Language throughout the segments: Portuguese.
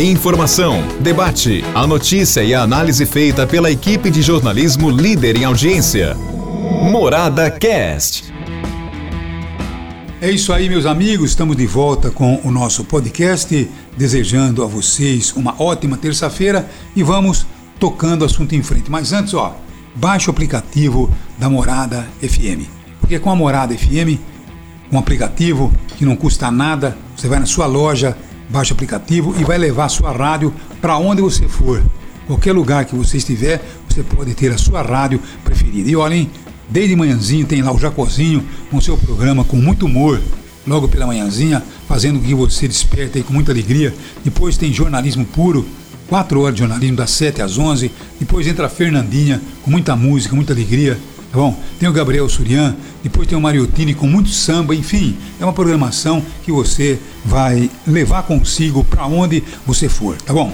Informação, debate, a notícia e a análise feita pela equipe de jornalismo líder em audiência. Morada Cast. É isso aí, meus amigos. Estamos de volta com o nosso podcast, desejando a vocês uma ótima terça-feira e vamos tocando o assunto em frente. Mas antes, ó, baixe o aplicativo da Morada FM. Porque com a Morada FM, um aplicativo que não custa nada, você vai na sua loja, baixa o aplicativo e vai levar a sua rádio para onde você for. Qualquer lugar que você estiver, você pode ter a sua rádio preferida. E olhem, desde manhãzinho tem lá o Jacozinho com seu programa com muito humor, logo pela manhãzinha, fazendo que você desperte aí com muita alegria. Depois tem jornalismo puro, 4 horas de jornalismo das 7 às 11. Depois entra a Fernandinha com muita música, muita alegria. Tá bom? Tem o Gabriel Surian, depois tem o Mariotini com muito samba, enfim, é uma programação que você vai levar consigo para onde você for, tá bom?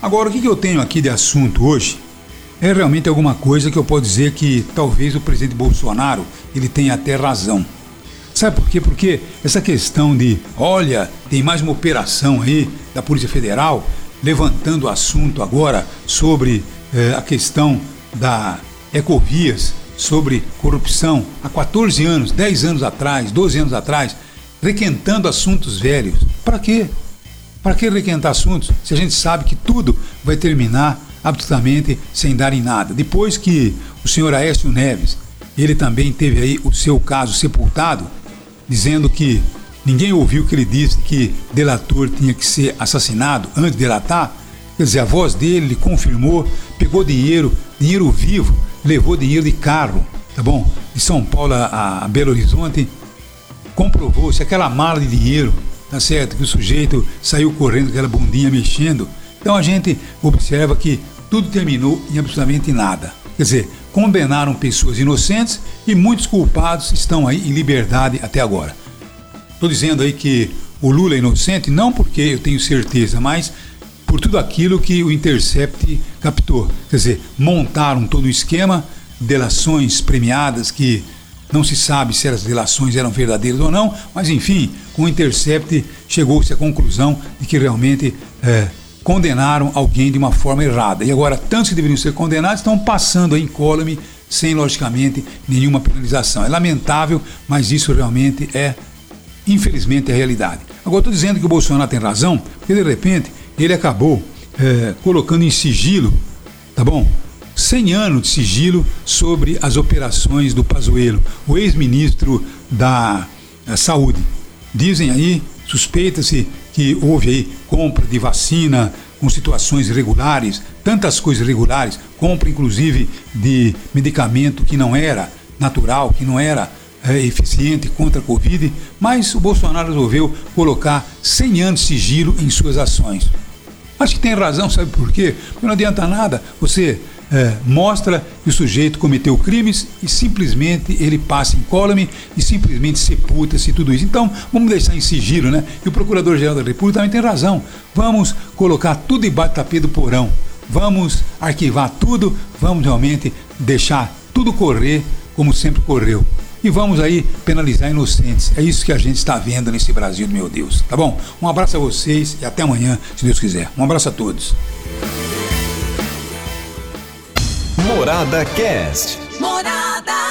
Agora, o que eu tenho aqui de assunto hoje é realmente alguma coisa que eu posso dizer que talvez o presidente Bolsonaro ele tenha até razão. Sabe por quê? Porque essa questão de, olha, tem mais uma operação aí da Polícia Federal levantando o assunto agora sobre eh, a questão da Ecovias, sobre corrupção há 14 anos, 10 anos atrás, 12 anos atrás, requentando assuntos velhos. Para quê? Para que requentar assuntos se a gente sabe que tudo vai terminar absolutamente sem dar em nada? Depois que o senhor Aécio Neves, ele também teve aí o seu caso sepultado, dizendo que ninguém ouviu que ele disse que delator tinha que ser assassinado antes de delatar. Quer dizer, a voz dele, ele confirmou, pegou dinheiro, dinheiro vivo, levou dinheiro de carro, tá bom? De São Paulo a, a Belo Horizonte, comprovou-se aquela mala de dinheiro, tá certo? Que o sujeito saiu correndo aquela bundinha mexendo. Então a gente observa que tudo terminou em absolutamente nada. Quer dizer, condenaram pessoas inocentes e muitos culpados estão aí em liberdade até agora. Estou dizendo aí que o Lula é inocente, não porque eu tenho certeza, mas por tudo aquilo que o Intercept captou. Quer dizer, montaram todo o esquema, delações premiadas que não se sabe se as delações eram verdadeiras ou não, mas enfim, com o Intercept chegou-se à conclusão de que realmente é, condenaram alguém de uma forma errada. E agora, tantos que deveriam ser condenados estão passando aí incólume sem, logicamente, nenhuma penalização. É lamentável, mas isso realmente é, infelizmente, a realidade. Agora, estou dizendo que o Bolsonaro tem razão, porque de repente ele acabou é, colocando em sigilo, tá bom? 100 anos de sigilo sobre as operações do Pazuello, o ex-ministro da Saúde. Dizem aí, suspeita-se que houve aí compra de vacina com situações irregulares, tantas coisas irregulares, compra inclusive de medicamento que não era natural, que não era é, eficiente contra a Covid, mas o Bolsonaro resolveu colocar 100 anos de sigilo em suas ações. Acho que tem razão, sabe por quê? Porque não adianta nada você é, mostra que o sujeito cometeu crimes e simplesmente ele passa incólume e simplesmente sepulta-se tudo isso. Então, vamos deixar em sigilo, né? E o Procurador-Geral da República também tem razão. Vamos colocar tudo debaixo do tapete do porão. Vamos arquivar tudo, vamos realmente deixar tudo correr como sempre correu e vamos aí penalizar inocentes. É isso que a gente está vendo nesse Brasil, meu Deus. Tá bom? Um abraço a vocês e até amanhã, se Deus quiser. Um abraço a todos. Morada Cast. Morada.